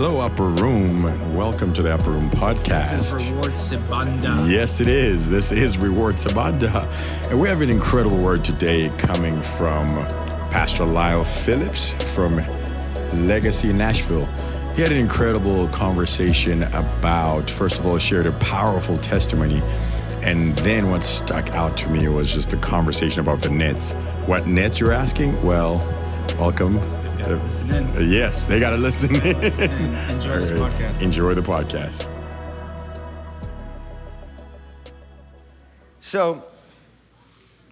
Hello, Upper Room. Welcome to the Upper Room podcast. This is Reward Sibanda. Yes, it is. This is Reward Sibanda. And we have an incredible word today coming from Pastor Lyle Phillips from Legacy Nashville. He had an incredible conversation about, first of all, shared a powerful testimony. And then what stuck out to me was just the conversation about the nets. What nets you're asking? Well, welcome. Gotta listen in. Uh, Yes, they got to listen in. Listen in. Enjoy this podcast. Enjoy the podcast. So,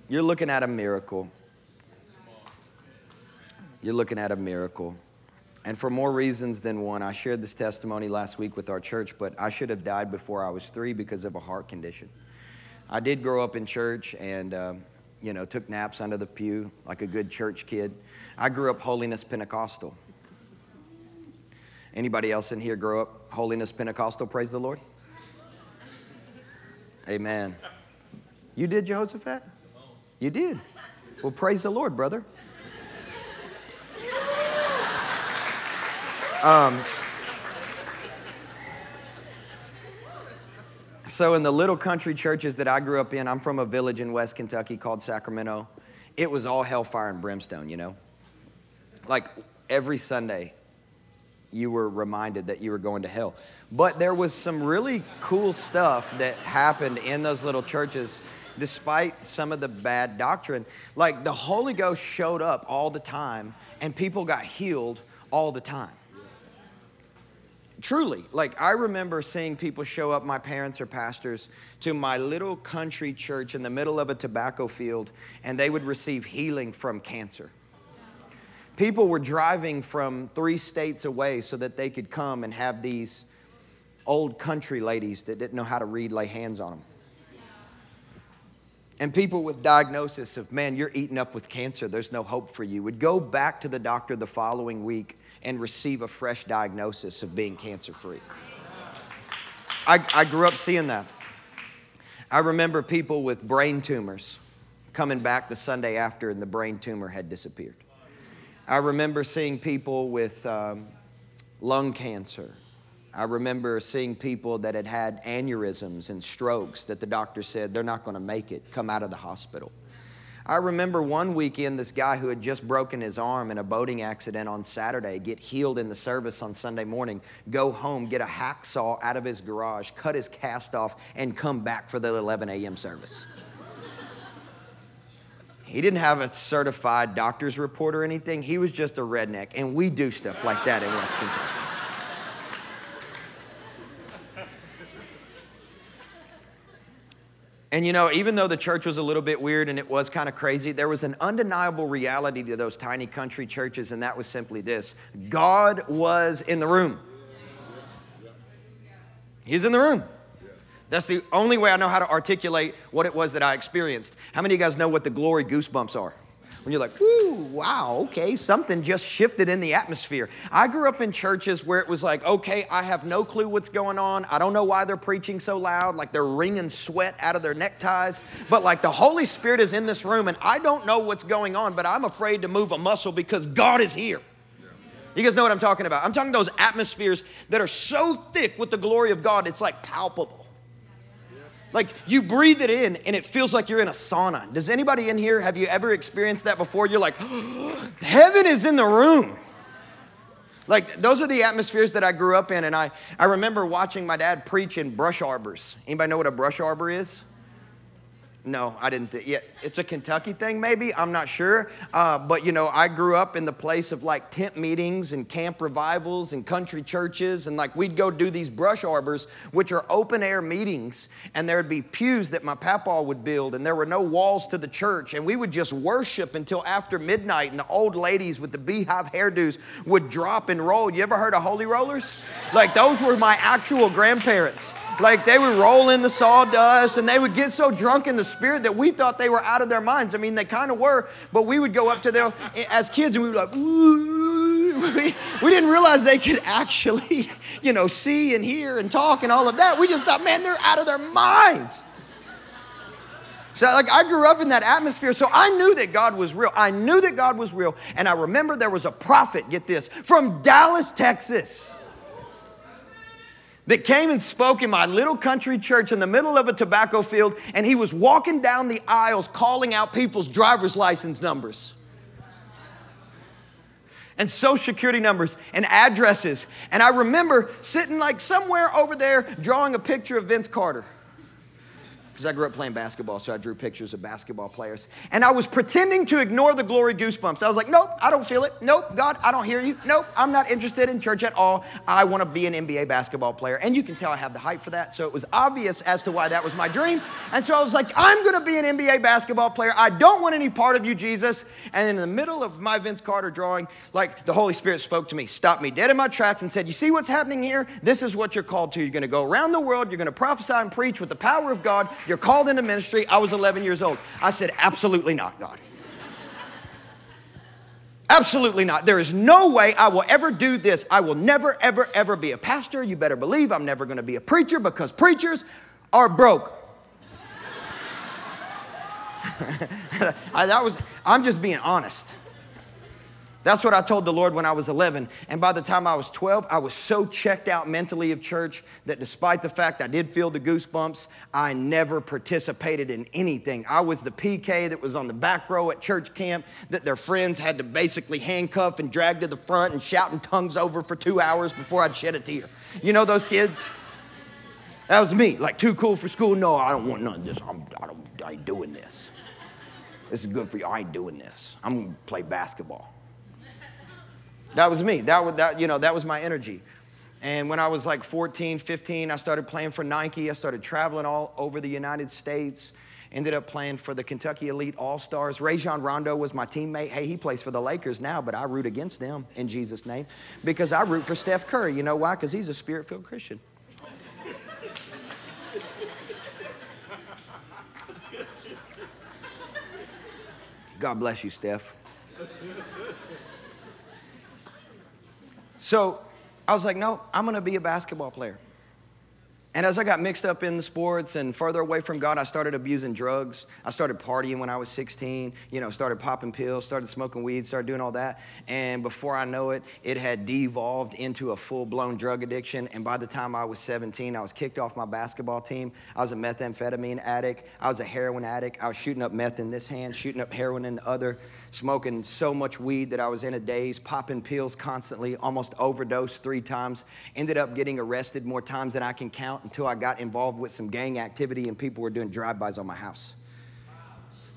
you're looking at a miracle. You're looking at a miracle. And for more reasons than one, I shared this testimony last week with our church, but I should have died before I was three because of a heart condition. I did grow up in church and, um, you know, took naps under the pew like a good church kid. I grew up Holiness Pentecostal. Anybody else in here grow up Holiness Pentecostal? Praise the Lord. Amen. You did, Jehoshaphat? You did. Well, praise the Lord, brother. Um, so, in the little country churches that I grew up in, I'm from a village in West Kentucky called Sacramento. It was all hellfire and brimstone, you know? Like every Sunday, you were reminded that you were going to hell. But there was some really cool stuff that happened in those little churches despite some of the bad doctrine. Like the Holy Ghost showed up all the time and people got healed all the time. Truly, like I remember seeing people show up, my parents are pastors, to my little country church in the middle of a tobacco field, and they would receive healing from cancer. People were driving from three states away so that they could come and have these old country ladies that didn't know how to read lay hands on them. And people with diagnosis of, man, you're eaten up with cancer, there's no hope for you, would go back to the doctor the following week and receive a fresh diagnosis of being cancer free. I, I grew up seeing that. I remember people with brain tumors coming back the Sunday after and the brain tumor had disappeared. I remember seeing people with um, lung cancer. I remember seeing people that had had aneurysms and strokes that the doctor said they're not going to make it, come out of the hospital. I remember one weekend this guy who had just broken his arm in a boating accident on Saturday get healed in the service on Sunday morning, go home, get a hacksaw out of his garage, cut his cast off, and come back for the 11 a.m. service. He didn't have a certified doctor's report or anything. He was just a redneck. And we do stuff like that in West Kentucky. And you know, even though the church was a little bit weird and it was kind of crazy, there was an undeniable reality to those tiny country churches, and that was simply this God was in the room. He's in the room. That's the only way I know how to articulate what it was that I experienced. How many of you guys know what the glory goosebumps are? When you're like, whoo, wow, okay, something just shifted in the atmosphere. I grew up in churches where it was like, okay, I have no clue what's going on. I don't know why they're preaching so loud, like they're wringing sweat out of their neckties. But like the Holy Spirit is in this room and I don't know what's going on, but I'm afraid to move a muscle because God is here. You guys know what I'm talking about? I'm talking those atmospheres that are so thick with the glory of God, it's like palpable. Like you breathe it in and it feels like you're in a sauna. Does anybody in here have you ever experienced that before? You're like, heaven is in the room. Like those are the atmospheres that I grew up in, and I, I remember watching my dad preach in brush arbors. Anybody know what a brush arbor is? No, I didn't. Th- yeah, it's a Kentucky thing, maybe. I'm not sure. Uh, but you know, I grew up in the place of like tent meetings and camp revivals and country churches, and like we'd go do these brush arbors, which are open air meetings, and there'd be pews that my papa would build, and there were no walls to the church, and we would just worship until after midnight, and the old ladies with the beehive hairdos would drop and roll. You ever heard of holy rollers? Like those were my actual grandparents. Like they would roll in the sawdust and they would get so drunk in the spirit that we thought they were out of their minds. I mean, they kind of were, but we would go up to them as kids and we were like, We, we didn't realize they could actually, you know, see and hear and talk and all of that. We just thought, man, they're out of their minds. So, like, I grew up in that atmosphere, so I knew that God was real. I knew that God was real. And I remember there was a prophet, get this, from Dallas, Texas. That came and spoke in my little country church in the middle of a tobacco field, and he was walking down the aisles calling out people's driver's license numbers and social security numbers and addresses. And I remember sitting like somewhere over there drawing a picture of Vince Carter because I grew up playing basketball, so I drew pictures of basketball players. And I was pretending to ignore the glory goosebumps. I was like, nope, I don't feel it. Nope, God, I don't hear you. Nope, I'm not interested in church at all. I want to be an NBA basketball player. And you can tell I have the hype for that. So it was obvious as to why that was my dream. And so I was like, I'm going to be an NBA basketball player. I don't want any part of you, Jesus. And in the middle of my Vince Carter drawing, like the Holy Spirit spoke to me, stopped me dead in my tracks, and said, You see what's happening here? This is what you're called to. You're going to go around the world, you're going to prophesy and preach with the power of God. You're called into ministry. I was 11 years old. I said, Absolutely not, God. Absolutely not. There is no way I will ever do this. I will never, ever, ever be a pastor. You better believe I'm never going to be a preacher because preachers are broke. I, that was, I'm just being honest. That's what I told the Lord when I was 11. And by the time I was 12, I was so checked out mentally of church that despite the fact I did feel the goosebumps, I never participated in anything. I was the PK that was on the back row at church camp that their friends had to basically handcuff and drag to the front and shout in tongues over for two hours before I'd shed a tear. You know those kids? That was me. Like, too cool for school? No, I don't want none of this. I'm, I, don't, I ain't doing this. This is good for you. I ain't doing this. I'm going to play basketball. That was me. That was, that, you know, that was my energy. And when I was like 14, 15, I started playing for Nike. I started traveling all over the United States. Ended up playing for the Kentucky Elite All Stars. Rajon Rondo was my teammate. Hey, he plays for the Lakers now, but I root against them in Jesus' name because I root for Steph Curry. You know why? Because he's a spirit filled Christian. God bless you, Steph. So I was like, no, I'm going to be a basketball player. And as I got mixed up in the sports and further away from God, I started abusing drugs. I started partying when I was 16, you know, started popping pills, started smoking weed, started doing all that. And before I know it, it had devolved into a full blown drug addiction. And by the time I was 17, I was kicked off my basketball team. I was a methamphetamine addict. I was a heroin addict. I was shooting up meth in this hand, shooting up heroin in the other, smoking so much weed that I was in a daze, popping pills constantly, almost overdosed three times. Ended up getting arrested more times than I can count until I got involved with some gang activity and people were doing drive-bys on my house.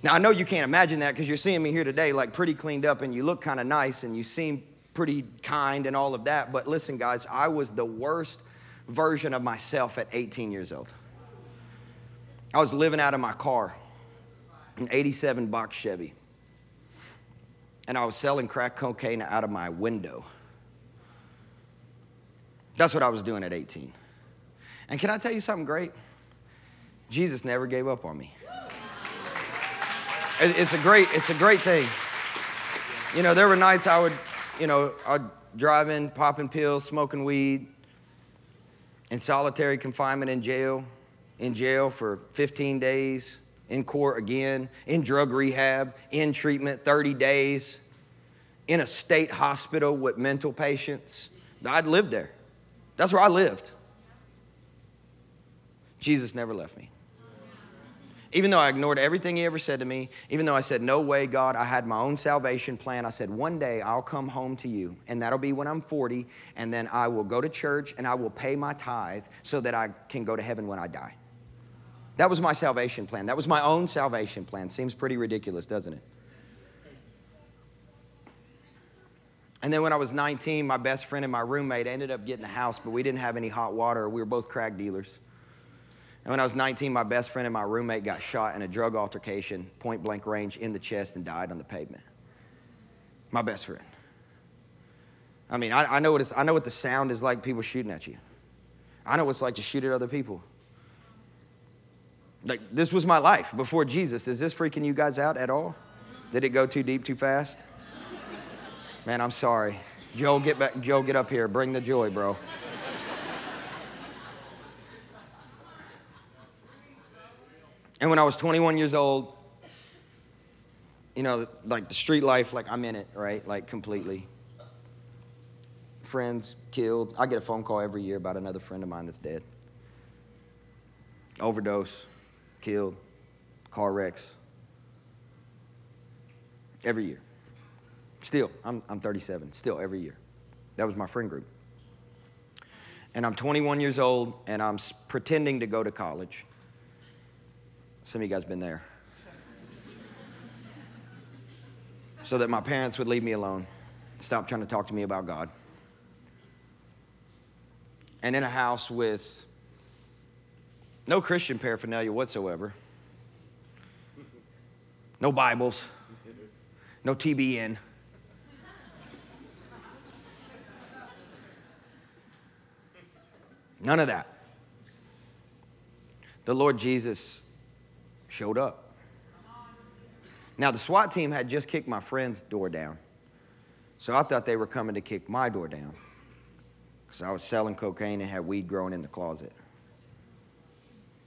Now, I know you can't imagine that because you're seeing me here today, like pretty cleaned up, and you look kind of nice and you seem pretty kind and all of that. But listen, guys, I was the worst version of myself at 18 years old. I was living out of my car, an 87 box Chevy, and I was selling crack cocaine out of my window. That's what I was doing at 18. And can I tell you something great? Jesus never gave up on me. It's a great, it's a great thing. You know, there were nights I would, you know, I'd drive in, popping pills, smoking weed, in solitary confinement in jail, in jail for 15 days, in court again, in drug rehab, in treatment 30 days, in a state hospital with mental patients. I'd lived there. That's where I lived. Jesus never left me. Even though I ignored everything he ever said to me, even though I said, No way, God, I had my own salvation plan, I said, One day I'll come home to you, and that'll be when I'm 40, and then I will go to church and I will pay my tithe so that I can go to heaven when I die. That was my salvation plan. That was my own salvation plan. Seems pretty ridiculous, doesn't it? And then when I was 19, my best friend and my roommate ended up getting a house, but we didn't have any hot water. We were both crack dealers. And when I was 19, my best friend and my roommate got shot in a drug altercation, point blank range, in the chest and died on the pavement. My best friend. I mean, I, I know, what I know what the sound is like people shooting at you. I know what it's like to shoot at other people. Like, this was my life before Jesus. Is this freaking you guys out at all? Did it go too deep too fast? Man, I'm sorry. Joe, get back. Joe, get up here. Bring the joy, bro. And when I was 21 years old, you know, like the street life, like I'm in it, right? Like completely. friends killed. I get a phone call every year about another friend of mine that's dead. Overdose, killed, car wrecks. Every year. Still, I'm, I'm 37, still every year. That was my friend group. And I'm 21 years old and I'm pretending to go to college. Some of you guys been there. so that my parents would leave me alone, stop trying to talk to me about God. And in a house with no Christian paraphernalia whatsoever, no Bibles, no TBN. None of that. The Lord Jesus showed up. Now, the SWAT team had just kicked my friend's door down. So I thought they were coming to kick my door down because I was selling cocaine and had weed growing in the closet.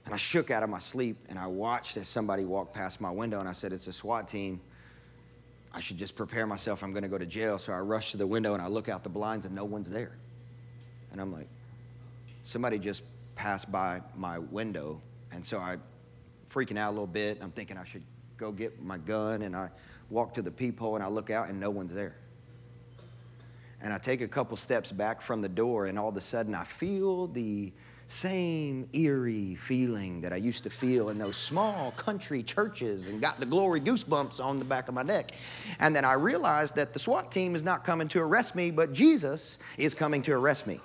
And I shook out of my sleep and I watched as somebody walked past my window and I said, It's a SWAT team. I should just prepare myself. I'm going to go to jail. So I rush to the window and I look out the blinds and no one's there. And I'm like, somebody just passed by my window. And so I'm freaking out a little bit. I'm thinking I should go get my gun. And I walk to the peephole and I look out and no one's there. And I take a couple steps back from the door, and all of a sudden I feel the same eerie feeling that I used to feel in those small country churches and got the glory goosebumps on the back of my neck. And then I realized that the SWAT team is not coming to arrest me, but Jesus is coming to arrest me.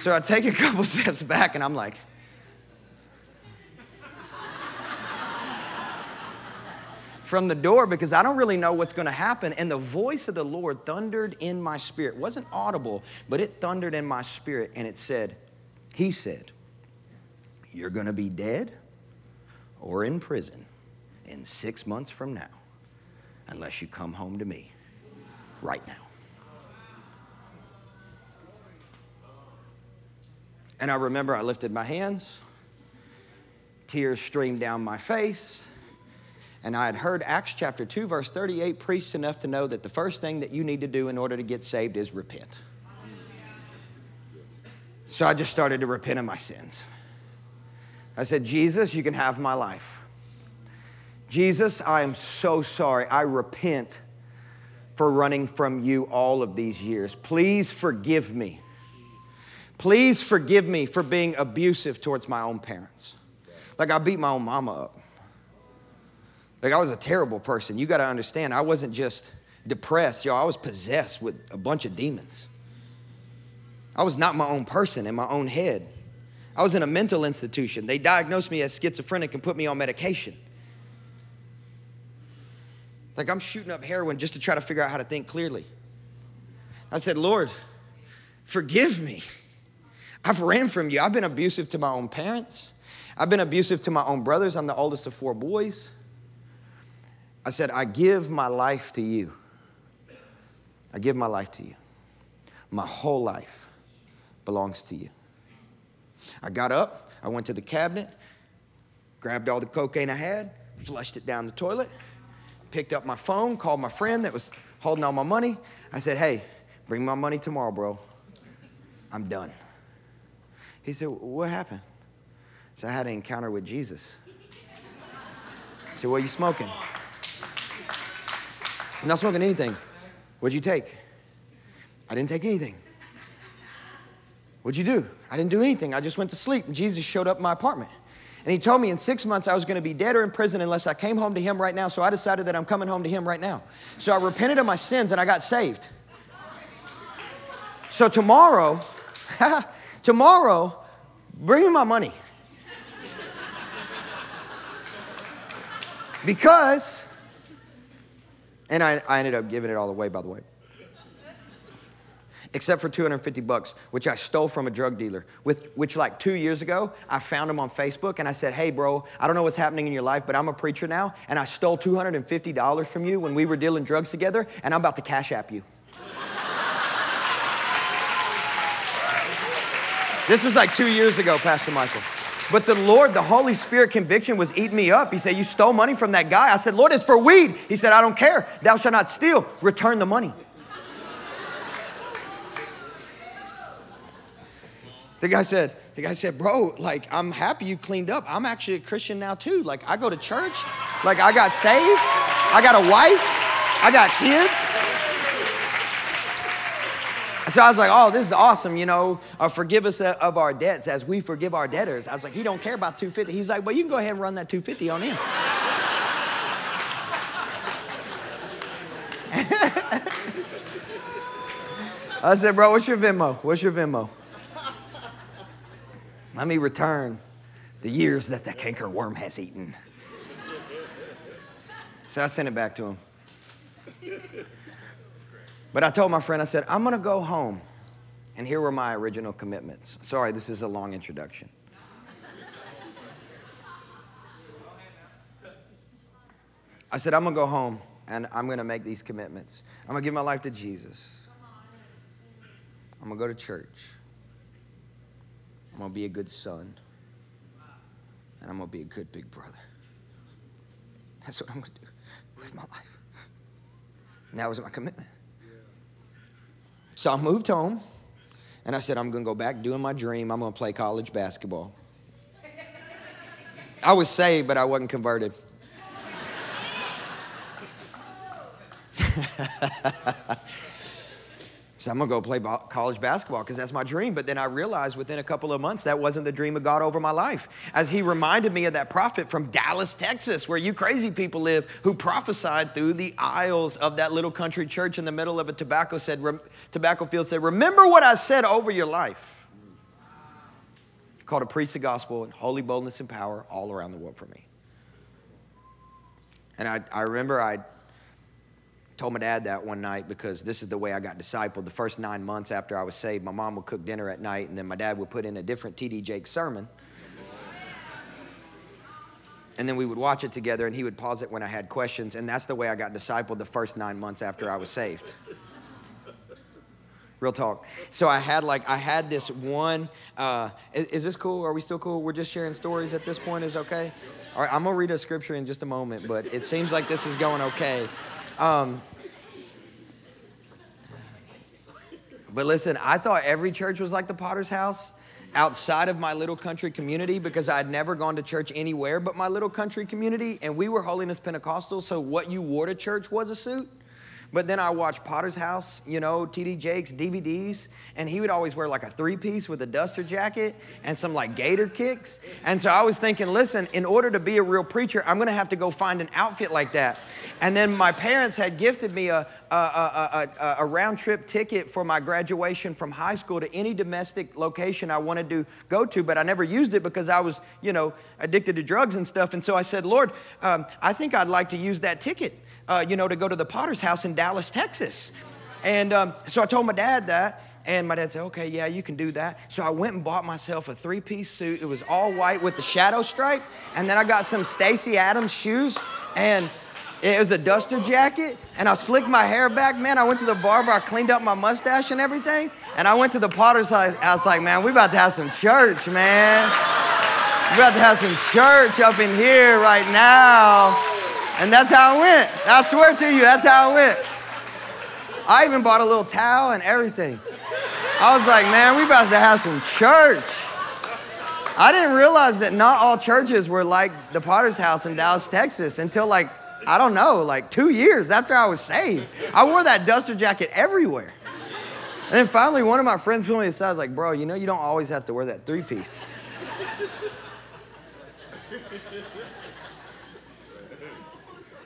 So I take a couple steps back and I'm like, from the door because I don't really know what's going to happen. And the voice of the Lord thundered in my spirit. It wasn't audible, but it thundered in my spirit and it said, He said, You're going to be dead or in prison in six months from now unless you come home to me right now. And I remember I lifted my hands, tears streamed down my face. And I had heard Acts chapter 2, verse 38 preached enough to know that the first thing that you need to do in order to get saved is repent. So I just started to repent of my sins. I said, Jesus, you can have my life. Jesus, I am so sorry. I repent for running from you all of these years. Please forgive me. Please forgive me for being abusive towards my own parents. Like I beat my own mama up. Like I was a terrible person. You got to understand, I wasn't just depressed, yo, I was possessed with a bunch of demons. I was not my own person in my own head. I was in a mental institution. They diagnosed me as schizophrenic and put me on medication. Like I'm shooting up heroin just to try to figure out how to think clearly. I said, Lord, forgive me. I've ran from you. I've been abusive to my own parents. I've been abusive to my own brothers. I'm the oldest of four boys. I said, I give my life to you. I give my life to you. My whole life belongs to you. I got up, I went to the cabinet, grabbed all the cocaine I had, flushed it down the toilet, picked up my phone, called my friend that was holding all my money. I said, Hey, bring my money tomorrow, bro. I'm done. He said, What happened? So I had an encounter with Jesus. I said, What are you smoking? I'm not smoking anything. What'd you take? I didn't take anything. What'd you do? I didn't do anything. I just went to sleep and Jesus showed up in my apartment. And he told me in six months I was going to be dead or in prison unless I came home to him right now. So I decided that I'm coming home to him right now. So I repented of my sins and I got saved. So tomorrow, tomorrow, bring me my money. Because, and I, I ended up giving it all away, by the way except for 250 bucks, which I stole from a drug dealer, with, which like two years ago, I found him on Facebook and I said, hey bro, I don't know what's happening in your life, but I'm a preacher now and I stole $250 from you when we were dealing drugs together and I'm about to cash app you. This was like two years ago, Pastor Michael. But the Lord, the Holy Spirit conviction was eating me up. He said, You stole money from that guy. I said, Lord, it's for weed. He said, I don't care. Thou shalt not steal. Return the money. The guy said, the guy said, bro, like, I'm happy you cleaned up. I'm actually a Christian now too. Like, I go to church. Like, I got saved. I got a wife. I got kids. So I was like, oh, this is awesome, you know, uh, forgive us uh, of our debts as we forgive our debtors. I was like, he don't care about 250. He's like, well, you can go ahead and run that 250 on in. I said, bro, what's your Venmo? What's your Venmo? Let me return the years that the canker worm has eaten. So I sent it back to him. But I told my friend, I said, I'm going to go home. And here were my original commitments. Sorry, this is a long introduction. I said, I'm going to go home and I'm going to make these commitments. I'm going to give my life to Jesus. I'm going to go to church. I'm going to be a good son. And I'm going to be a good big brother. That's what I'm going to do with my life. And that was my commitment. So I moved home and I said, I'm going to go back doing my dream. I'm going to play college basketball. I was saved, but I wasn't converted. So I'm gonna go play college basketball because that's my dream. But then I realized within a couple of months that wasn't the dream of God over my life. As He reminded me of that prophet from Dallas, Texas, where you crazy people live, who prophesied through the aisles of that little country church in the middle of a tobacco said, tobacco field. Said, "Remember what I said over your life." Called to preach the gospel and holy boldness and power all around the world for me. And I, I remember I told my dad that one night because this is the way I got discipled. The first nine months after I was saved, my mom would cook dinner at night, and then my dad would put in a different T.D. Sermon. And then we would watch it together, and he would pause it when I had questions. And that's the way I got discipled the first nine months after I was saved. Real talk. So I had like I had this one. Uh, is, is, this cool? Are we still cool? We're just sharing stories at this point. Is okay. All right. I'm gonna read a scripture in just a moment, but it seems like this is going okay. Um, But listen, I thought every church was like the potter's house outside of my little country community because I'd never gone to church anywhere but my little country community. And we were Holiness Pentecostal, so what you wore to church was a suit. But then I watched Potter's House, you know, TD Jakes, DVDs, and he would always wear like a three piece with a duster jacket and some like gator kicks. And so I was thinking, listen, in order to be a real preacher, I'm gonna have to go find an outfit like that. And then my parents had gifted me a, a, a, a, a round trip ticket for my graduation from high school to any domestic location I wanted to go to, but I never used it because I was, you know, addicted to drugs and stuff. And so I said, Lord, um, I think I'd like to use that ticket uh, you know, to go to the potter's house in Dallas, Texas. And um, so I told my dad that. And my dad said, okay, yeah, you can do that. So I went and bought myself a three piece suit. It was all white with the shadow stripe. And then I got some Stacy Adams shoes. And it was a duster jacket. And I slicked my hair back, man. I went to the barber. I cleaned up my mustache and everything. And I went to the potter's house. I was like, man, we about to have some church, man. We about to have some church up in here right now. And that's how it went. I swear to you, that's how it went. I even bought a little towel and everything. I was like, man, we about to have some church. I didn't realize that not all churches were like the Potter's House in Dallas, Texas until like, I don't know, like two years after I was saved. I wore that duster jacket everywhere. And then finally, one of my friends pulled me aside, was like, bro, you know you don't always have to wear that three piece.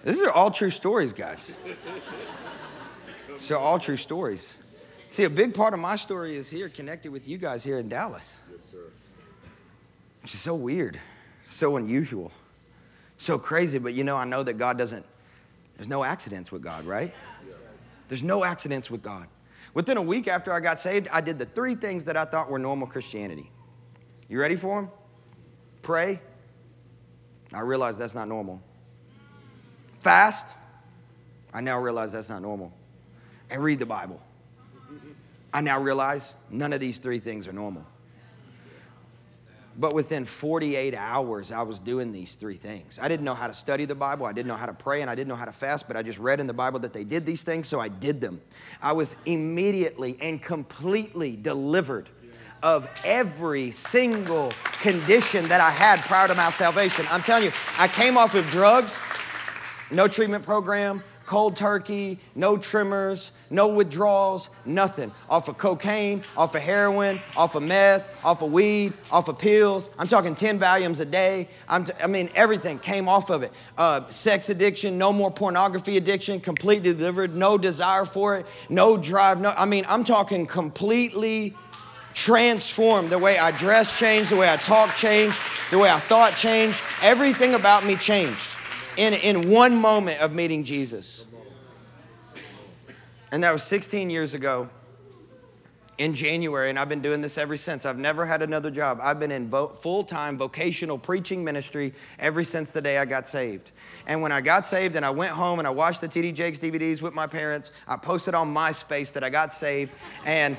These are all true stories, guys. So all true stories. See, a big part of my story is here, connected with you guys here in Dallas. Yes, sir. Which is so weird, so unusual, so crazy. But you know, I know that God doesn't. There's no accidents with God, right? Yeah. There's no accidents with God. Within a week after I got saved, I did the three things that I thought were normal Christianity. You ready for them? Pray. I realized that's not normal fast, I now realize that's not normal. And read the Bible. I now realize none of these three things are normal. But within 48 hours, I was doing these three things. I didn't know how to study the Bible, I didn't know how to pray, and I didn't know how to fast, but I just read in the Bible that they did these things, so I did them. I was immediately and completely delivered of every single condition that I had prior to my salvation. I'm telling you, I came off of drugs, no treatment program, cold turkey, no trimmers, no withdrawals, nothing. Off of cocaine, off of heroin, off of meth, off of weed, off of pills. I'm talking 10 Valiums a day. T- i mean, everything came off of it. Uh, sex addiction, no more pornography addiction, completely delivered, no desire for it, no drive. No, I mean, I'm talking completely transformed. The way I dress changed, the way I talk changed, the way I thought changed. Everything about me changed in, in one moment of meeting Jesus. And that was 16 years ago in January, and I've been doing this ever since. I've never had another job. I've been in vo- full time vocational preaching ministry ever since the day I got saved. And when I got saved and I went home and I watched the TD Jakes DVDs with my parents, I posted on MySpace that I got saved. And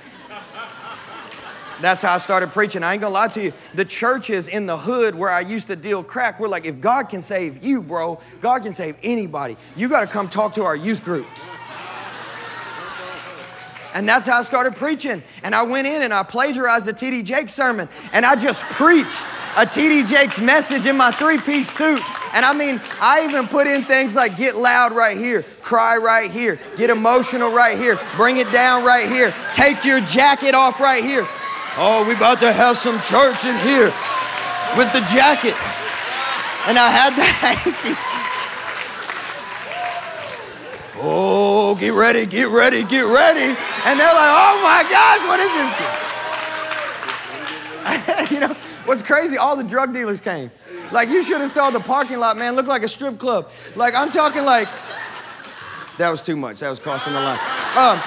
that's how I started preaching. I ain't gonna lie to you. The churches in the hood where I used to deal crack, we're like, if God can save you, bro, God can save anybody. You gotta come talk to our youth group. And that's how I started preaching. And I went in and I plagiarized the TD Jakes sermon and I just preached a TD Jakes message in my three piece suit. And I mean, I even put in things like get loud right here, cry right here, get emotional right here, bring it down right here, take your jacket off right here. Oh, we about to have some church in here with the jacket. And I had the hanky. Oh, get ready, get ready, get ready. And they're like, oh my gosh, what is this? you know, what's crazy, all the drug dealers came. Like you should have saw the parking lot, man, looked like a strip club. Like I'm talking like, that was too much, that was crossing the line. Um,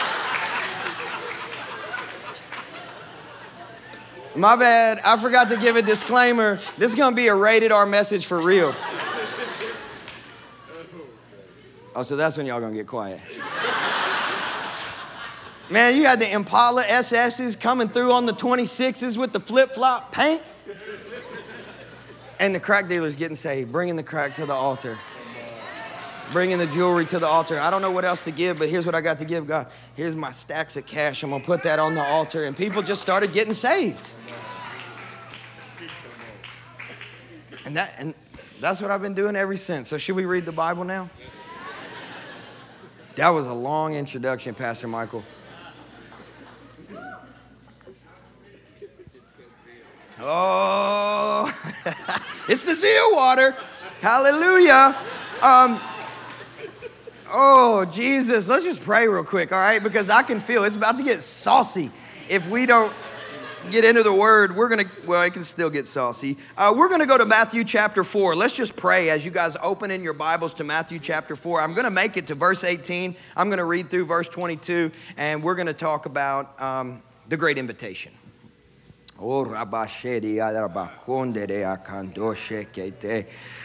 my bad, I forgot to give a disclaimer. This is gonna be a rated R message for real. Oh, so that's when y'all gonna get quiet. Man, you had the Impala SS's coming through on the 26s with the flip flop paint. And the crack dealers getting saved, bringing the crack to the altar, bringing the jewelry to the altar. I don't know what else to give, but here's what I got to give God. Here's my stacks of cash. I'm gonna put that on the altar. And people just started getting saved. And, that, and that's what I've been doing ever since. So, should we read the Bible now? That was a long introduction, Pastor Michael. Oh, it's the zeal water. Hallelujah. Um, oh, Jesus. Let's just pray real quick, all right? Because I can feel it's about to get saucy if we don't get into the word. We're going to, well, it can still get saucy. Uh, we're going to go to Matthew chapter 4. Let's just pray as you guys open in your Bibles to Matthew chapter 4. I'm going to make it to verse 18. I'm going to read through verse 22, and we're going to talk about um, the great invitation. Oh, ah, ah,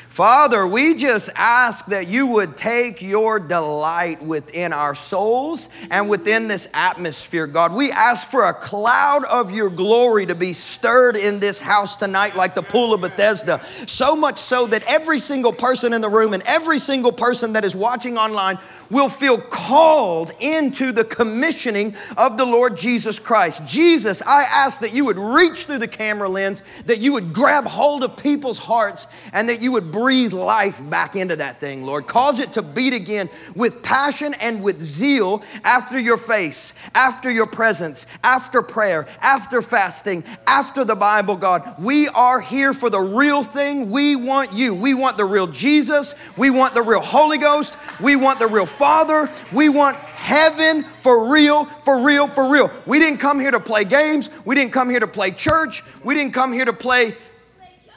Father, we just ask that you would take your delight within our souls and within this atmosphere, God. We ask for a cloud of your glory to be stirred in this house tonight, like the pool of Bethesda. So much so that every single person in the room and every single person that is watching online will feel called into the commissioning of the Lord Jesus Christ. Jesus, I ask that you would reach through the camera lens, that you would grab hold of people's hearts, and that you would breathe life back into that thing, Lord. Cause it to beat again with passion and with zeal after your face, after your presence, after prayer, after fasting, after the Bible, God. We are here for the real thing. We want you. We want the real Jesus. We want the real Holy Ghost. We want the real Father. We want heaven for real, for real, for real. We didn't come here to play games. We didn't come here to play church. We didn't come here to play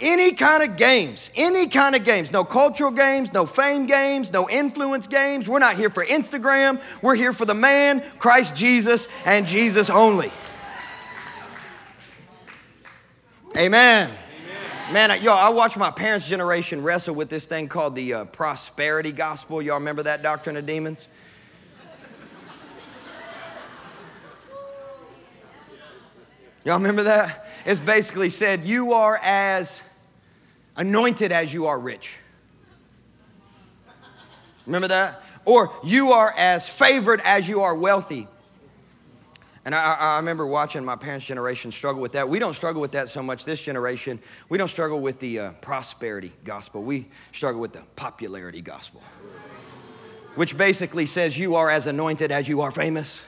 any kind of games, any kind of games. No cultural games, no fame games, no influence games. We're not here for Instagram. We're here for the man, Christ Jesus, and Jesus only. Amen. Man, yo, I watched my parents' generation wrestle with this thing called the uh, prosperity gospel. Y'all remember that doctrine of demons? Y'all remember that? It's basically said, You are as anointed as you are rich. Remember that? Or you are as favored as you are wealthy. And I, I, remember watching my parents' generation struggle with that. We don't struggle with that so much this generation. We don't struggle with the uh, prosperity gospel. We struggle with the popularity gospel, which basically says you are as anointed as you are famous.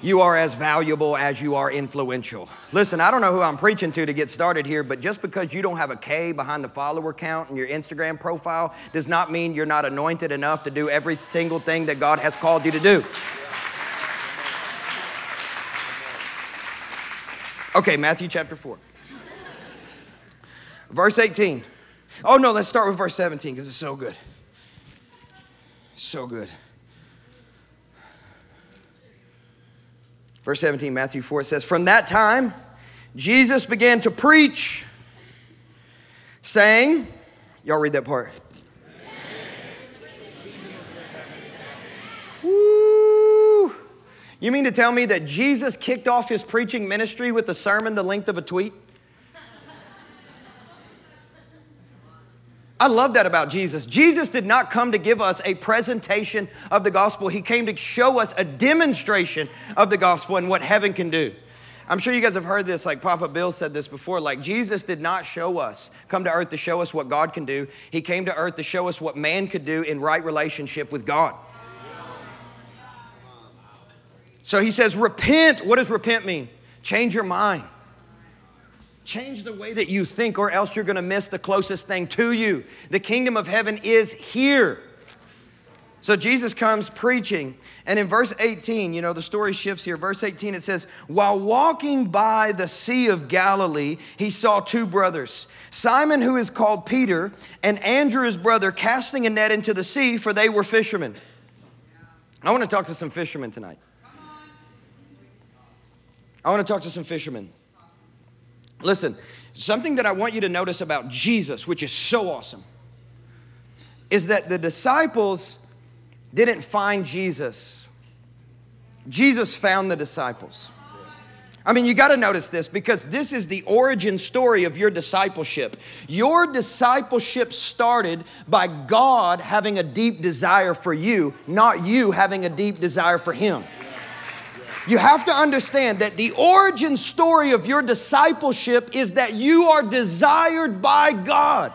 You are as valuable as you are influential. Listen, I don't know who I'm preaching to to get started here, but just because you don't have a K behind the follower count in your Instagram profile does not mean you're not anointed enough to do every single thing that God has called you to do. Okay, Matthew chapter 4. verse 18. Oh, no, let's start with verse 17 because it's so good. So good. Verse 17, Matthew 4, it says, From that time, Jesus began to preach, saying, Y'all read that part. You mean to tell me that Jesus kicked off his preaching ministry with a sermon the length of a tweet? I love that about Jesus. Jesus did not come to give us a presentation of the gospel, He came to show us a demonstration of the gospel and what heaven can do. I'm sure you guys have heard this, like Papa Bill said this before. Like, Jesus did not show us, come to earth to show us what God can do. He came to earth to show us what man could do in right relationship with God. So he says, repent. What does repent mean? Change your mind. Change the way that you think, or else you're going to miss the closest thing to you. The kingdom of heaven is here. So Jesus comes preaching, and in verse 18, you know, the story shifts here. Verse 18, it says, While walking by the Sea of Galilee, he saw two brothers, Simon, who is called Peter, and Andrew, his brother, casting a net into the sea, for they were fishermen. I want to talk to some fishermen tonight. I want to talk to some fishermen. Listen, something that I want you to notice about Jesus, which is so awesome, is that the disciples didn't find Jesus, Jesus found the disciples. I mean, you got to notice this because this is the origin story of your discipleship. Your discipleship started by God having a deep desire for you, not you having a deep desire for Him. You have to understand that the origin story of your discipleship is that you are desired by God.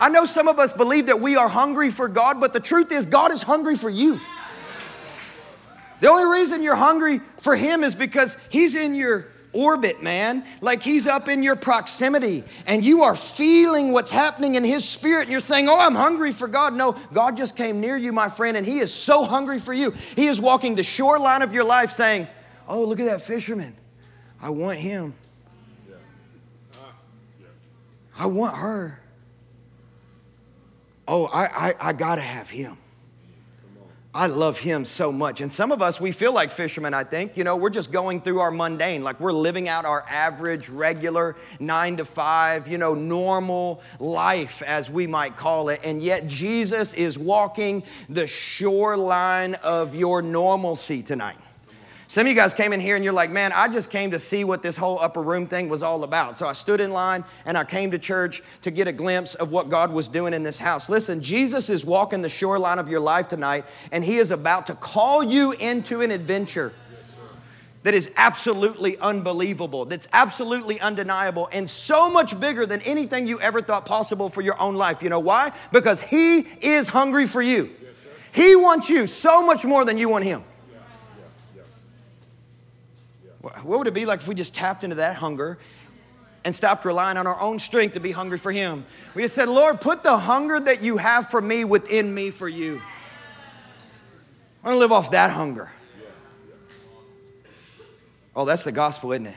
I know some of us believe that we are hungry for God, but the truth is, God is hungry for you. The only reason you're hungry for Him is because He's in your orbit, man. Like he's up in your proximity and you are feeling what's happening in his spirit and you're saying, Oh, I'm hungry for God. No, God just came near you, my friend, and he is so hungry for you. He is walking the shoreline of your life saying, Oh, look at that fisherman. I want him. I want her. Oh, I, I, I got to have him. I love him so much. And some of us, we feel like fishermen, I think. You know, we're just going through our mundane, like we're living out our average, regular, nine to five, you know, normal life, as we might call it. And yet, Jesus is walking the shoreline of your normalcy tonight. Some of you guys came in here and you're like, man, I just came to see what this whole upper room thing was all about. So I stood in line and I came to church to get a glimpse of what God was doing in this house. Listen, Jesus is walking the shoreline of your life tonight and he is about to call you into an adventure that is absolutely unbelievable, that's absolutely undeniable, and so much bigger than anything you ever thought possible for your own life. You know why? Because He is hungry for you. Yes, he wants you so much more than you want Him. What would it be like if we just tapped into that hunger and stopped relying on our own strength to be hungry for Him? We just said, Lord, put the hunger that you have for me within me for you. I want to live off that hunger. Oh, that's the gospel, isn't it?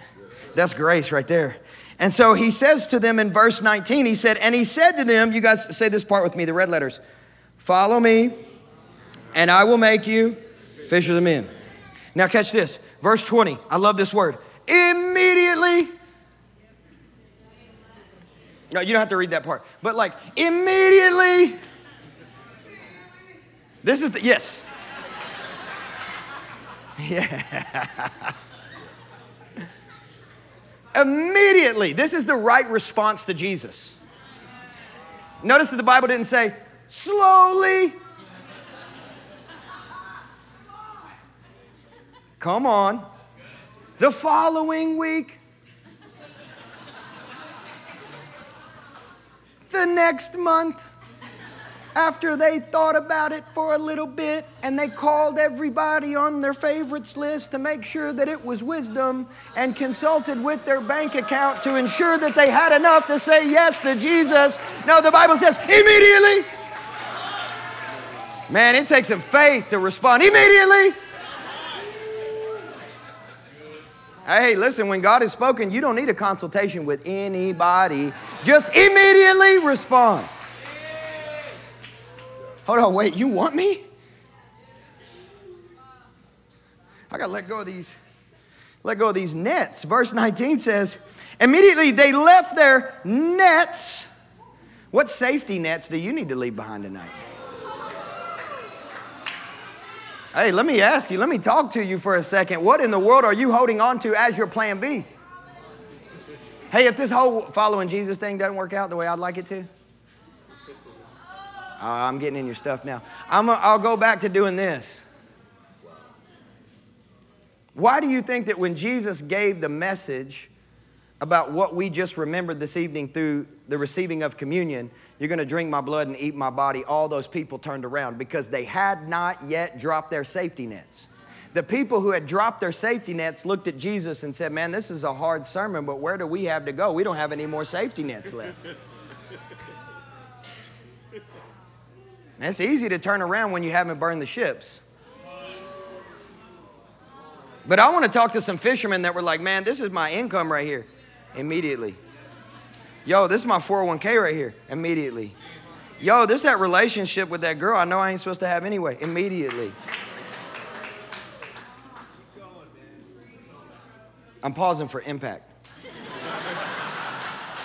That's grace right there. And so he says to them in verse 19, he said, And he said to them, you guys say this part with me, the red letters, follow me, and I will make you fishers of men. Now, catch this. Verse 20, I love this word. Immediately. No, you don't have to read that part. But like, immediately. This is the, yes. Yeah. Immediately. This is the right response to Jesus. Notice that the Bible didn't say, slowly. Come on. The following week. The next month after they thought about it for a little bit and they called everybody on their favorites list to make sure that it was wisdom and consulted with their bank account to ensure that they had enough to say yes to Jesus. No, the Bible says immediately. Man, it takes some faith to respond immediately. Hey, listen, when God has spoken, you don't need a consultation with anybody. Just immediately respond. Hold on, wait, you want me? I gotta let go of these, let go of these nets. Verse 19 says, immediately they left their nets. What safety nets do you need to leave behind tonight? Hey, let me ask you, let me talk to you for a second. What in the world are you holding on to as your plan B? Hey, if this whole following Jesus thing doesn't work out the way I'd like it to, uh, I'm getting in your stuff now. I'm a, I'll go back to doing this. Why do you think that when Jesus gave the message about what we just remembered this evening through the receiving of communion, you're going to drink my blood and eat my body, all those people turned around because they had not yet dropped their safety nets. The people who had dropped their safety nets looked at Jesus and said, Man, this is a hard sermon, but where do we have to go? We don't have any more safety nets left. it's easy to turn around when you haven't burned the ships. But I want to talk to some fishermen that were like, Man, this is my income right here immediately. Yo, this is my 401k right here. Immediately. Yo, this is that relationship with that girl I know I ain't supposed to have anyway. Immediately. I'm pausing for impact.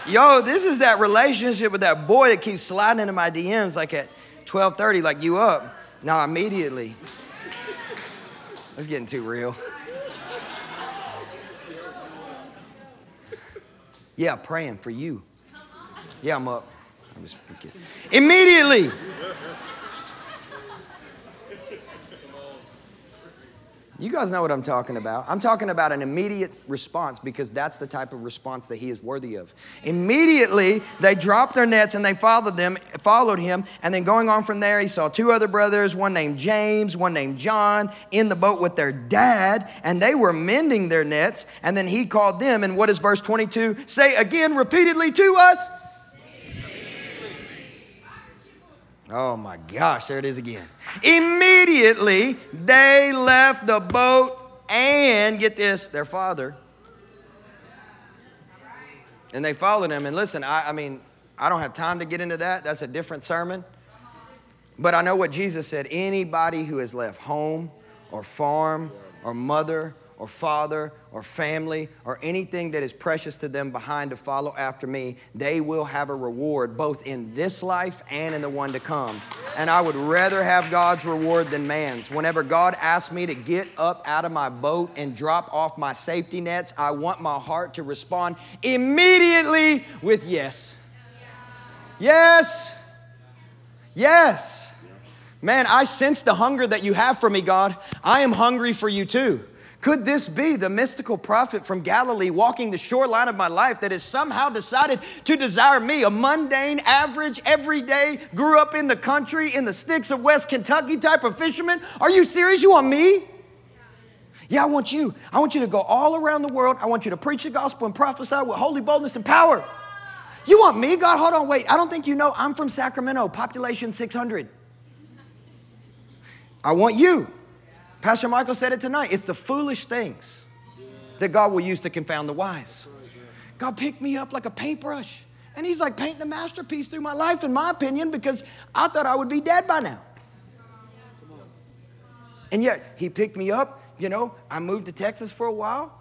Yo, this is that relationship with that boy that keeps sliding into my DMs like at 12:30, like you up. Now immediately. It's getting too real. Yeah, praying for you. Yeah, I'm up. I'm just kidding. Immediately. You guys know what I'm talking about. I'm talking about an immediate response because that's the type of response that he is worthy of. Immediately, they dropped their nets and they followed them, followed him, and then going on from there, he saw two other brothers, one named James, one named John, in the boat with their dad, and they were mending their nets, and then he called them, and what does verse 22 say again repeatedly to us? Oh my gosh, there it is again. Immediately they left the boat and get this, their father. And they followed him. And listen, I, I, mean, I don't have time to get into that. That's a different sermon. But I know what Jesus said anybody who has left home or farm or mother or father or family or anything that is precious to them behind to follow after me, they will have a reward both in this life and in the one to come. And I would rather have God's reward than man's. Whenever God asks me to get up out of my boat and drop off my safety nets, I want my heart to respond immediately with yes. Yes. Yes. Man, I sense the hunger that you have for me, God. I am hungry for you too. Could this be the mystical prophet from Galilee walking the shoreline of my life that has somehow decided to desire me, a mundane, average, everyday, grew up in the country, in the sticks of West Kentucky type of fisherman? Are you serious? You want me? Yeah, I want you. I want you to go all around the world. I want you to preach the gospel and prophesy with holy boldness and power. You want me, God? Hold on, wait. I don't think you know I'm from Sacramento, population 600. I want you. Pastor Michael said it tonight. It's the foolish things that God will use to confound the wise. God picked me up like a paintbrush. And he's like painting a masterpiece through my life, in my opinion, because I thought I would be dead by now. And yet, he picked me up. You know, I moved to Texas for a while.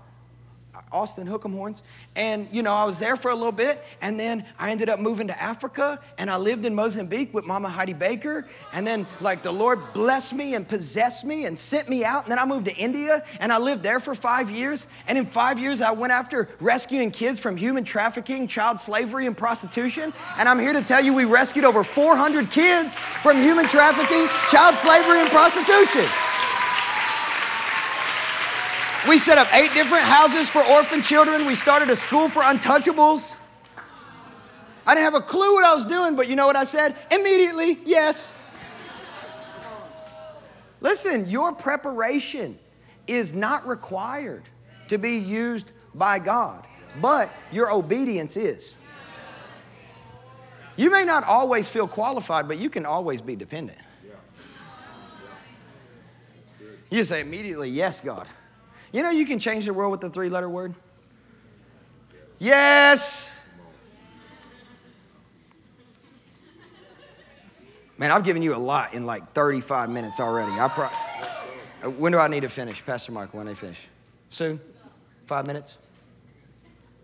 Austin Hook'em Horns. And, you know, I was there for a little bit. And then I ended up moving to Africa. And I lived in Mozambique with Mama Heidi Baker. And then, like, the Lord blessed me and possessed me and sent me out. And then I moved to India. And I lived there for five years. And in five years, I went after rescuing kids from human trafficking, child slavery, and prostitution. And I'm here to tell you we rescued over 400 kids from human trafficking, child slavery, and prostitution. We set up eight different houses for orphan children. We started a school for untouchables. I didn't have a clue what I was doing, but you know what I said? Immediately, yes. Listen, your preparation is not required to be used by God, but your obedience is. You may not always feel qualified, but you can always be dependent. You say immediately, Yes, God. You know, you can change the world with the three letter word? Yes. Man, I've given you a lot in like 35 minutes already. I pro- when do I need to finish? Pastor Mark, when do I finish? Soon? Five minutes?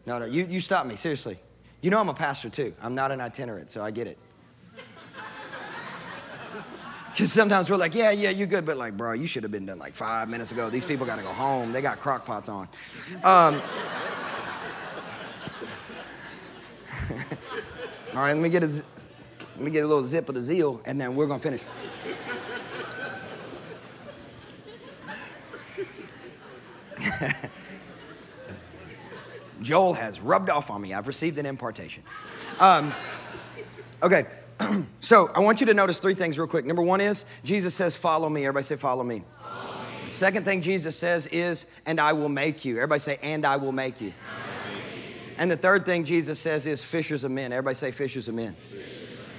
No, no, you, you stop me, seriously. You know I'm a pastor too. I'm not an itinerant, so I get it. Because sometimes we're like, yeah, yeah, you're good, but like, bro, you should have been done like five minutes ago. These people got to go home. They got crock pots on. Um, all right, let me get a, let me get a little zip of the zeal, and then we're gonna finish. Joel has rubbed off on me. I've received an impartation. Um, okay. so I want you to notice three things real quick. Number one is Jesus says, Follow me. Everybody say, Follow me. Follow me. Second thing Jesus says is, And I will make you. Everybody say, And I will make you. And the third thing Jesus says is, Fishers of men. Everybody say, Fishers of men.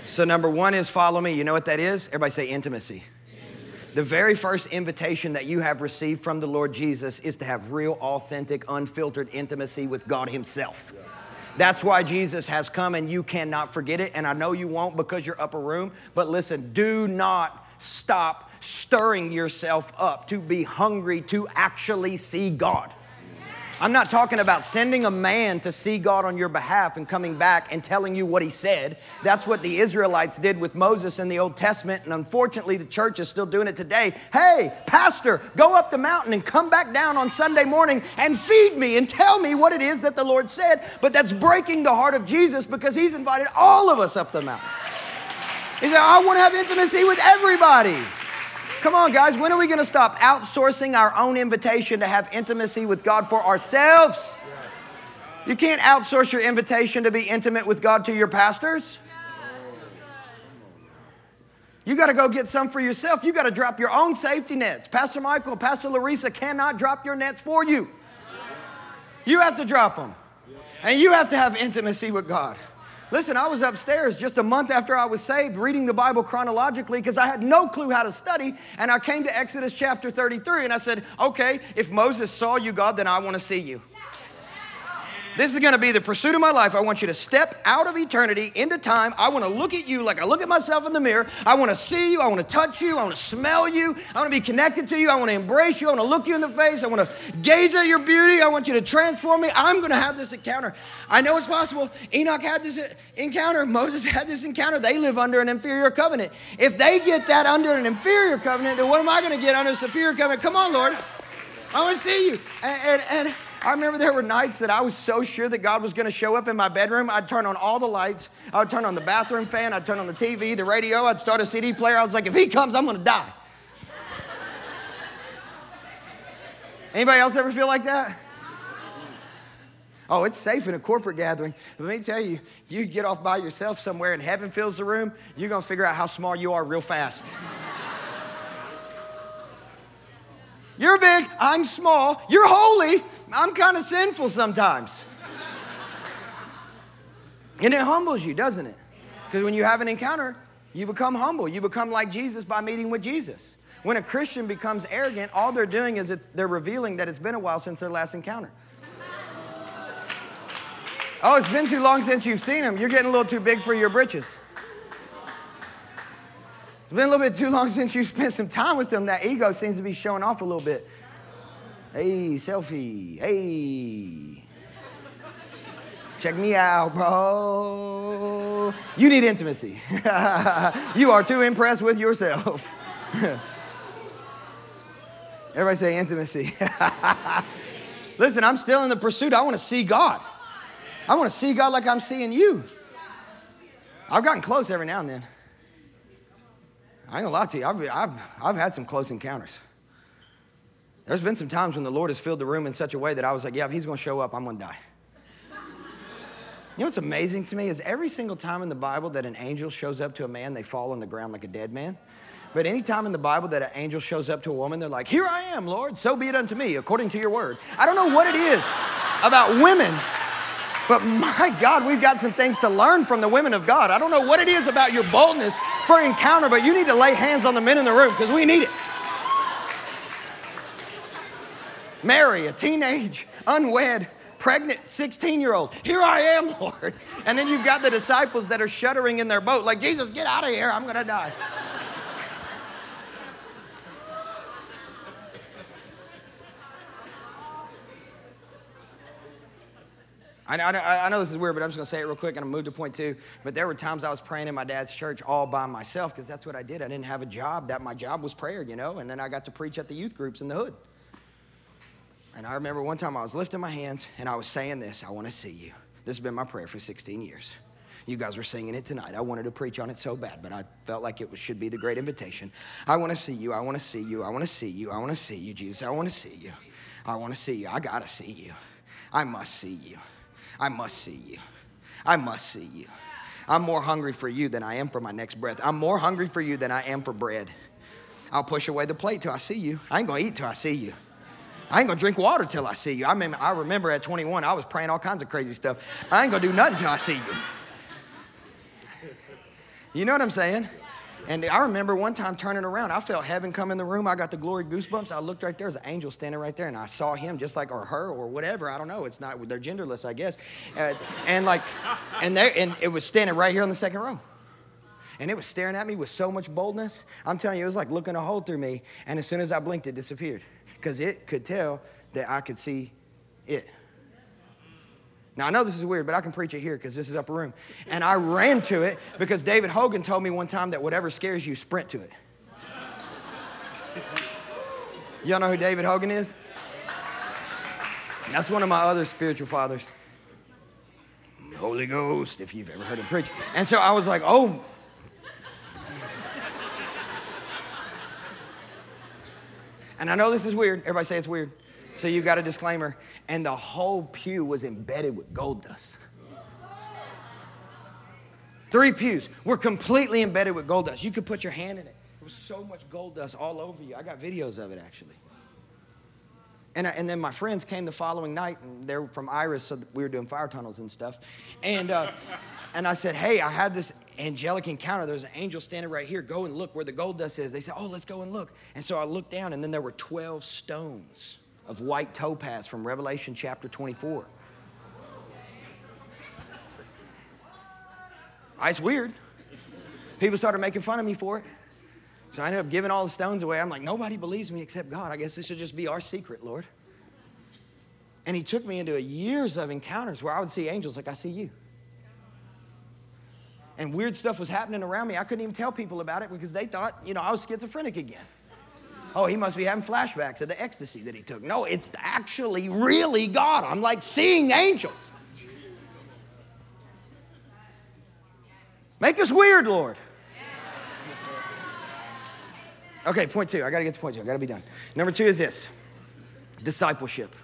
So number one is, Follow me. You know what that is? Everybody say, Intimacy. The very first invitation that you have received from the Lord Jesus is to have real, authentic, unfiltered intimacy with God Himself. That's why Jesus has come and you cannot forget it. And I know you won't because you're upper room. But listen, do not stop stirring yourself up to be hungry to actually see God. I'm not talking about sending a man to see God on your behalf and coming back and telling you what he said. That's what the Israelites did with Moses in the Old Testament, and unfortunately, the church is still doing it today. Hey, pastor, go up the mountain and come back down on Sunday morning and feed me and tell me what it is that the Lord said. But that's breaking the heart of Jesus because he's invited all of us up the mountain. He said, I want to have intimacy with everybody. Come on, guys, when are we going to stop outsourcing our own invitation to have intimacy with God for ourselves? You can't outsource your invitation to be intimate with God to your pastors. You got to go get some for yourself. You got to drop your own safety nets. Pastor Michael, Pastor Larissa cannot drop your nets for you. You have to drop them. And you have to have intimacy with God. Listen, I was upstairs just a month after I was saved reading the Bible chronologically because I had no clue how to study. And I came to Exodus chapter 33 and I said, okay, if Moses saw you, God, then I want to see you. This is going to be the pursuit of my life. I want you to step out of eternity into time. I want to look at you like I look at myself in the mirror. I want to see you. I want to touch you. I want to smell you. I want to be connected to you. I want to embrace you. I want to look you in the face. I want to gaze at your beauty. I want you to transform me. I'm going to have this encounter. I know it's possible. Enoch had this encounter. Moses had this encounter. They live under an inferior covenant. If they get that under an inferior covenant, then what am I going to get under a superior covenant? Come on, Lord. I want to see you. and, and, and I remember there were nights that I was so sure that God was going to show up in my bedroom. I'd turn on all the lights. I would turn on the bathroom fan. I'd turn on the TV, the radio. I'd start a CD player. I was like, if he comes, I'm going to die. Anybody else ever feel like that? Oh, it's safe in a corporate gathering. Let me tell you, you get off by yourself somewhere and heaven fills the room, you're going to figure out how small you are real fast. You're big, I'm small. You're holy, I'm kind of sinful sometimes. And it humbles you, doesn't it? Because when you have an encounter, you become humble. You become like Jesus by meeting with Jesus. When a Christian becomes arrogant, all they're doing is they're revealing that it's been a while since their last encounter. Oh, it's been too long since you've seen him. You're getting a little too big for your britches. It's been a little bit too long since you spent some time with them. That ego seems to be showing off a little bit. Hey, selfie. Hey. Check me out, bro. You need intimacy. you are too impressed with yourself. Everybody say intimacy. Listen, I'm still in the pursuit. I want to see God. I want to see God like I'm seeing you. I've gotten close every now and then. I ain't gonna lie to you, I've, I've, I've had some close encounters. There's been some times when the Lord has filled the room in such a way that I was like, yeah, if He's gonna show up, I'm gonna die. You know what's amazing to me is every single time in the Bible that an angel shows up to a man, they fall on the ground like a dead man. But anytime in the Bible that an angel shows up to a woman, they're like, Here I am, Lord, so be it unto me, according to your word. I don't know what it is about women, but my God, we've got some things to learn from the women of God. I don't know what it is about your boldness for encounter, but you need to lay hands on the men in the room because we need it. Mary, a teenage, unwed, pregnant 16 year old. Here I am, Lord. And then you've got the disciples that are shuddering in their boat, like, Jesus, get out of here. I'm to die. I know, I know, this is weird, but I'm just gonna say it real quick and I'm move to point two. But there were times I was praying in my dad's church all by myself because that's what I did. I didn't have a job. That my job was prayer, you know. And then I got to preach at the youth groups in the hood. And I remember one time I was lifting my hands and I was saying this I want to see you. This has been my prayer for 16 years. You guys were singing it tonight. I wanted to preach on it so bad, but I felt like it should be the great invitation. I want to see you. I want to see you. I want to see you. I want to see you, Jesus. I want to see you. I want to see you. I got to see you. I must see you. I must see you. I must see you. I'm more hungry for you than I am for my next breath. I'm more hungry for you than I am for bread. I'll push away the plate till I see you. I ain't gonna eat till I see you. I ain't gonna drink water till I see you. I remember, I remember at 21, I was praying all kinds of crazy stuff. I ain't gonna do nothing till I see you. You know what I'm saying? And I remember one time turning around, I felt heaven come in the room. I got the glory goosebumps. I looked right there, there's an angel standing right there, and I saw him just like, or her, or whatever. I don't know. It's not, they're genderless, I guess. Uh, and like, and there, and it was standing right here on the second row. And it was staring at me with so much boldness. I'm telling you, it was like looking a hole through me. And as soon as I blinked, it disappeared because it could tell that I could see it. Now, I know this is weird, but I can preach it here because this is upper room. And I ran to it because David Hogan told me one time that whatever scares you, sprint to it. Y'all know who David Hogan is? That's one of my other spiritual fathers. Holy Ghost, if you've ever heard him preach. And so I was like, oh. And I know this is weird. Everybody say it's weird. So you got a disclaimer. And the whole pew was embedded with gold dust. Three pews were completely embedded with gold dust. You could put your hand in it. There was so much gold dust all over you. I got videos of it actually. And, I, and then my friends came the following night, and they're from Iris, so we were doing fire tunnels and stuff. And, uh, and I said, Hey, I had this angelic encounter. There's an angel standing right here. Go and look where the gold dust is. They said, Oh, let's go and look. And so I looked down, and then there were 12 stones of white topaz from Revelation chapter 24. It's weird. People started making fun of me for it. So I ended up giving all the stones away. I'm like, nobody believes me except God. I guess this should just be our secret, Lord. And He took me into years of encounters where I would see angels like I see you. And weird stuff was happening around me. I couldn't even tell people about it because they thought, you know, I was schizophrenic again. Oh, he must be having flashbacks of the ecstasy that he took. No, it's actually really God. I'm like seeing angels. Make us weird, Lord. Okay, point two. I got to get to point two. I got to be done. Number two is this discipleship.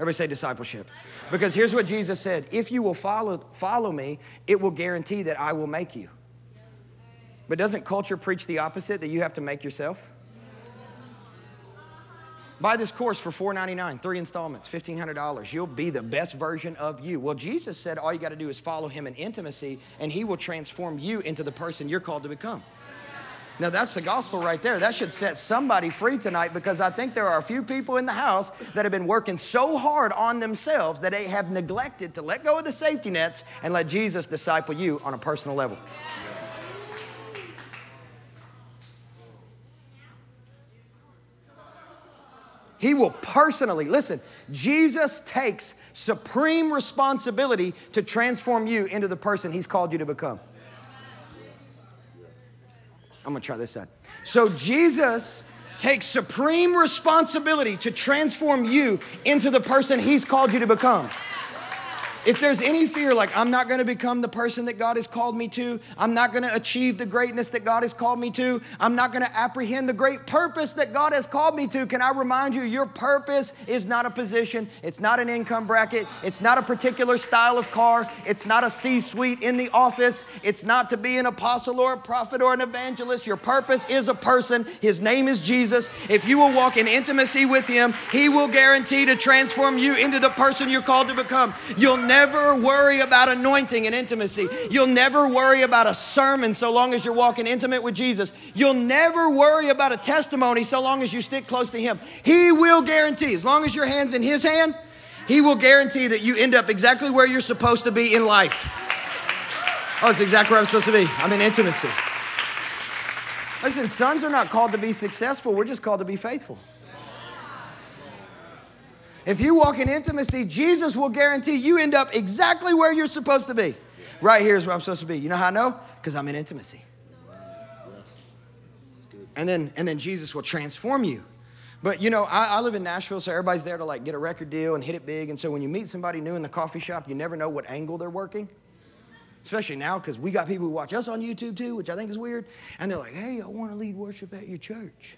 Everybody say discipleship. Because here's what Jesus said if you will follow, follow me, it will guarantee that I will make you. But doesn't culture preach the opposite that you have to make yourself? Buy this course for $4.99, three installments, $1,500. You'll be the best version of you. Well, Jesus said all you got to do is follow him in intimacy, and he will transform you into the person you're called to become. Now, that's the gospel right there. That should set somebody free tonight because I think there are a few people in the house that have been working so hard on themselves that they have neglected to let go of the safety nets and let Jesus disciple you on a personal level. He will personally, listen, Jesus takes supreme responsibility to transform you into the person He's called you to become. I'm gonna try this side. So, Jesus takes supreme responsibility to transform you into the person He's called you to become. If there's any fear, like I'm not gonna become the person that God has called me to, I'm not gonna achieve the greatness that God has called me to, I'm not gonna apprehend the great purpose that God has called me to, can I remind you, your purpose is not a position, it's not an income bracket, it's not a particular style of car, it's not a C suite in the office, it's not to be an apostle or a prophet or an evangelist. Your purpose is a person, His name is Jesus. If you will walk in intimacy with Him, He will guarantee to transform you into the person you're called to become. You'll never never worry about anointing and intimacy. You'll never worry about a sermon so long as you're walking intimate with Jesus. You'll never worry about a testimony so long as you stick close to Him. He will guarantee, as long as your hand's in His hand, He will guarantee that you end up exactly where you're supposed to be in life. Oh, it's exactly where I'm supposed to be. I'm in intimacy. Listen, sons are not called to be successful, we're just called to be faithful. If you walk in intimacy, Jesus will guarantee you end up exactly where you're supposed to be. Right here is where I'm supposed to be. You know how I know? Because I'm in intimacy. And then, and then Jesus will transform you. But you know, I, I, live in Nashville, so everybody's there to like get a record deal and hit it big. And so when you meet somebody new in the coffee shop, you never know what angle they're working. Especially now, because we got people who watch us on YouTube too, which I think is weird. And they're like, hey, I want to lead worship at your church.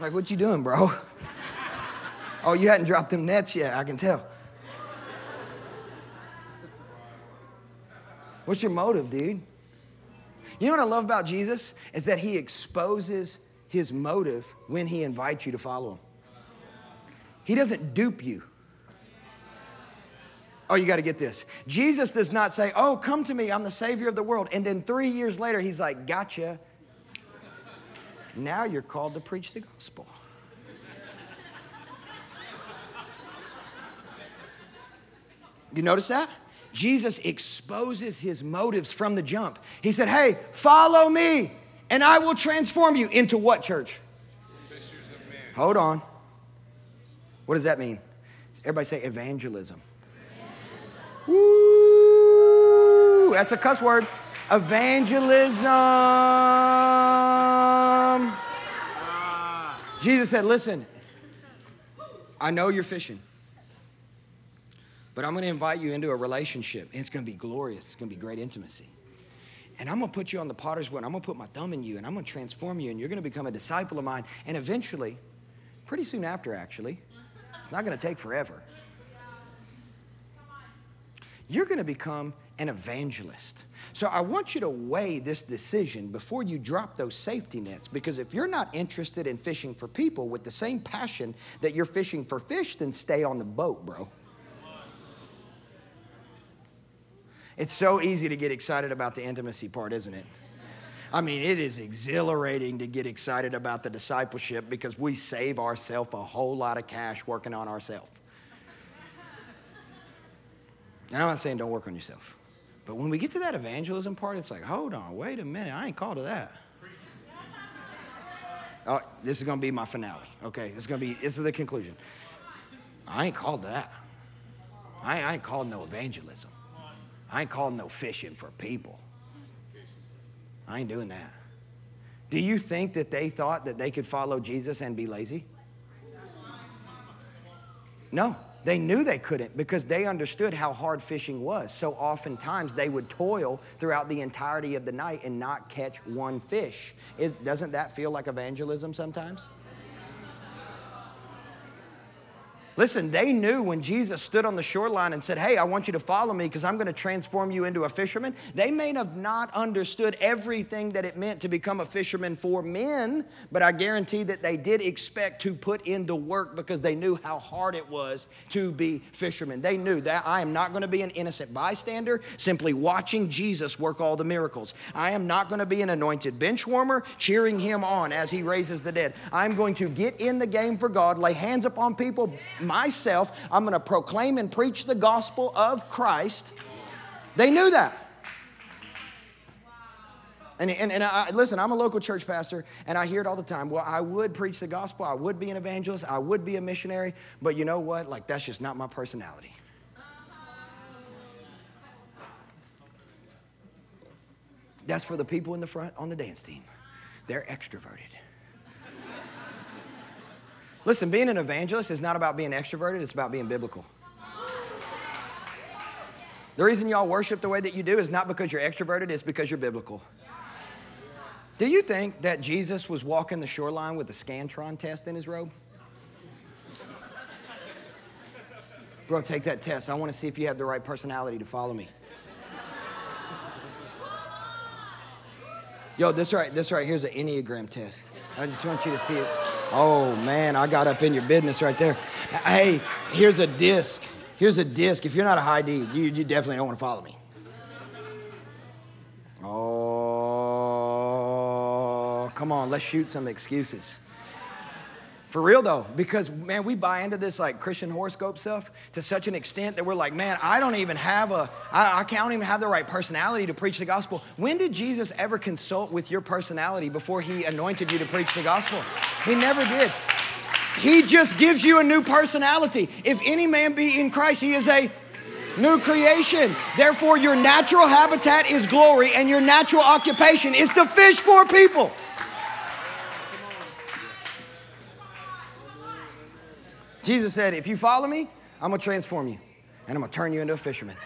Like, what you doing, bro? oh, you hadn't dropped them nets yet, I can tell. What's your motive, dude? You know what I love about Jesus? Is that he exposes his motive when he invites you to follow him. He doesn't dupe you. Oh, you got to get this. Jesus does not say, Oh, come to me, I'm the Savior of the world. And then three years later, he's like, Gotcha. Now you're called to preach the gospel. You notice that? Jesus exposes his motives from the jump. He said, Hey, follow me, and I will transform you into what, church? Hold on. What does that mean? Everybody say evangelism. evangelism. Woo! That's a cuss word. Evangelism. Um, Jesus said, Listen, I know you're fishing, but I'm going to invite you into a relationship. It's going to be glorious, it's going to be great intimacy. And I'm going to put you on the potter's wheel, and I'm going to put my thumb in you, and I'm going to transform you, and you're going to become a disciple of mine. And eventually, pretty soon after, actually, it's not going to take forever, you're going to become an evangelist. So I want you to weigh this decision before you drop those safety nets because if you're not interested in fishing for people with the same passion that you're fishing for fish, then stay on the boat, bro. It's so easy to get excited about the intimacy part, isn't it? I mean, it is exhilarating to get excited about the discipleship because we save ourselves a whole lot of cash working on ourselves. And I'm not saying don't work on yourself. But when we get to that evangelism part, it's like, hold on, wait a minute, I ain't called to that. Oh, this is gonna be my finale. Okay, this is gonna be this is the conclusion. I ain't called to that. I, I ain't called no evangelism. I ain't called no fishing for people. I ain't doing that. Do you think that they thought that they could follow Jesus and be lazy? No. They knew they couldn't because they understood how hard fishing was. So oftentimes they would toil throughout the entirety of the night and not catch one fish. Is, doesn't that feel like evangelism sometimes? Listen, they knew when Jesus stood on the shoreline and said, Hey, I want you to follow me because I'm going to transform you into a fisherman. They may have not understood everything that it meant to become a fisherman for men, but I guarantee that they did expect to put in the work because they knew how hard it was to be fishermen. They knew that I am not going to be an innocent bystander simply watching Jesus work all the miracles. I am not going to be an anointed bench warmer cheering him on as he raises the dead. I'm going to get in the game for God, lay hands upon people myself. I'm going to proclaim and preach the gospel of Christ. They knew that. And, and, and I, listen, I'm a local church pastor, and I hear it all the time. Well, I would preach the gospel, I would be an evangelist, I would be a missionary, but you know what? Like, that's just not my personality. That's for the people in the front on the dance team. They're extroverted. Listen, being an evangelist is not about being extroverted, it's about being biblical. The reason y'all worship the way that you do is not because you're extroverted, it's because you're biblical. Do you think that Jesus was walking the shoreline with a Scantron test in his robe? Bro, take that test. I want to see if you have the right personality to follow me. Yo, this right, this right here's an Enneagram test. I just want you to see it. Oh man, I got up in your business right there. Hey, here's a disc. Here's a disc. If you're not a high D, you, you definitely don't want to follow me. Oh, come on, let's shoot some excuses. For real though, because man, we buy into this like Christian horoscope stuff to such an extent that we're like, man, I don't even have a, I, I can't even have the right personality to preach the gospel. When did Jesus ever consult with your personality before he anointed you to preach the gospel? He never did. He just gives you a new personality. If any man be in Christ, he is a new creation. Therefore, your natural habitat is glory, and your natural occupation is to fish for people. Jesus said, If you follow me, I'm gonna transform you and I'm gonna turn you into a fisherman.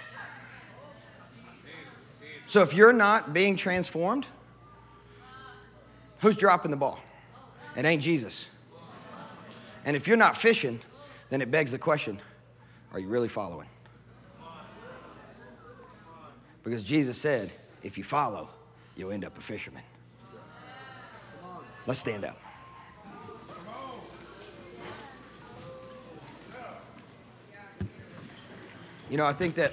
So if you're not being transformed, who's dropping the ball? It ain't Jesus. And if you're not fishing, then it begs the question are you really following? Because Jesus said, if you follow, you'll end up a fisherman. Let's stand up. You know, I think that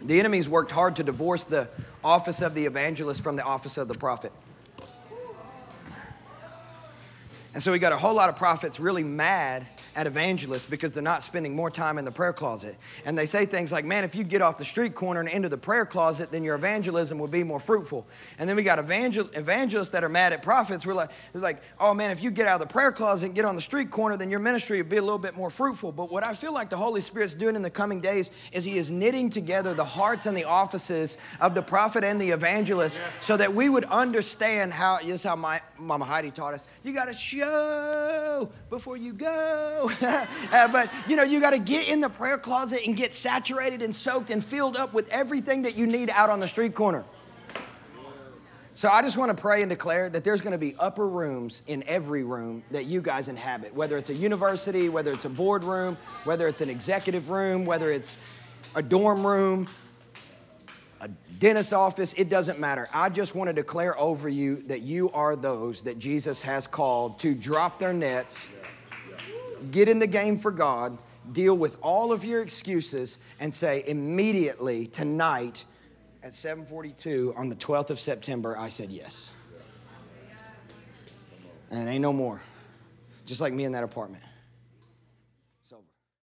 the enemy's worked hard to divorce the office of the evangelist from the office of the prophet. And so we got a whole lot of prophets really mad at evangelists because they're not spending more time in the prayer closet. And they say things like, man, if you get off the street corner and into the prayer closet, then your evangelism will be more fruitful. And then we got evangel- evangelists that are mad at prophets. We're like, they're like, oh man, if you get out of the prayer closet and get on the street corner, then your ministry will be a little bit more fruitful. But what I feel like the Holy Spirit's doing in the coming days is He is knitting together the hearts and the offices of the prophet and the evangelist so that we would understand how, this is how my Mama Heidi taught us, you got to show before you go. uh, but you know, you got to get in the prayer closet and get saturated and soaked and filled up with everything that you need out on the street corner. So I just want to pray and declare that there's going to be upper rooms in every room that you guys inhabit, whether it's a university, whether it's a boardroom, whether it's an executive room, whether it's a dorm room, a dentist's office, it doesn't matter. I just want to declare over you that you are those that Jesus has called to drop their nets get in the game for God, deal with all of your excuses, and say immediately tonight at 7:42 on the 12th of September, I said yes. And ain't no more. Just like me in that apartment.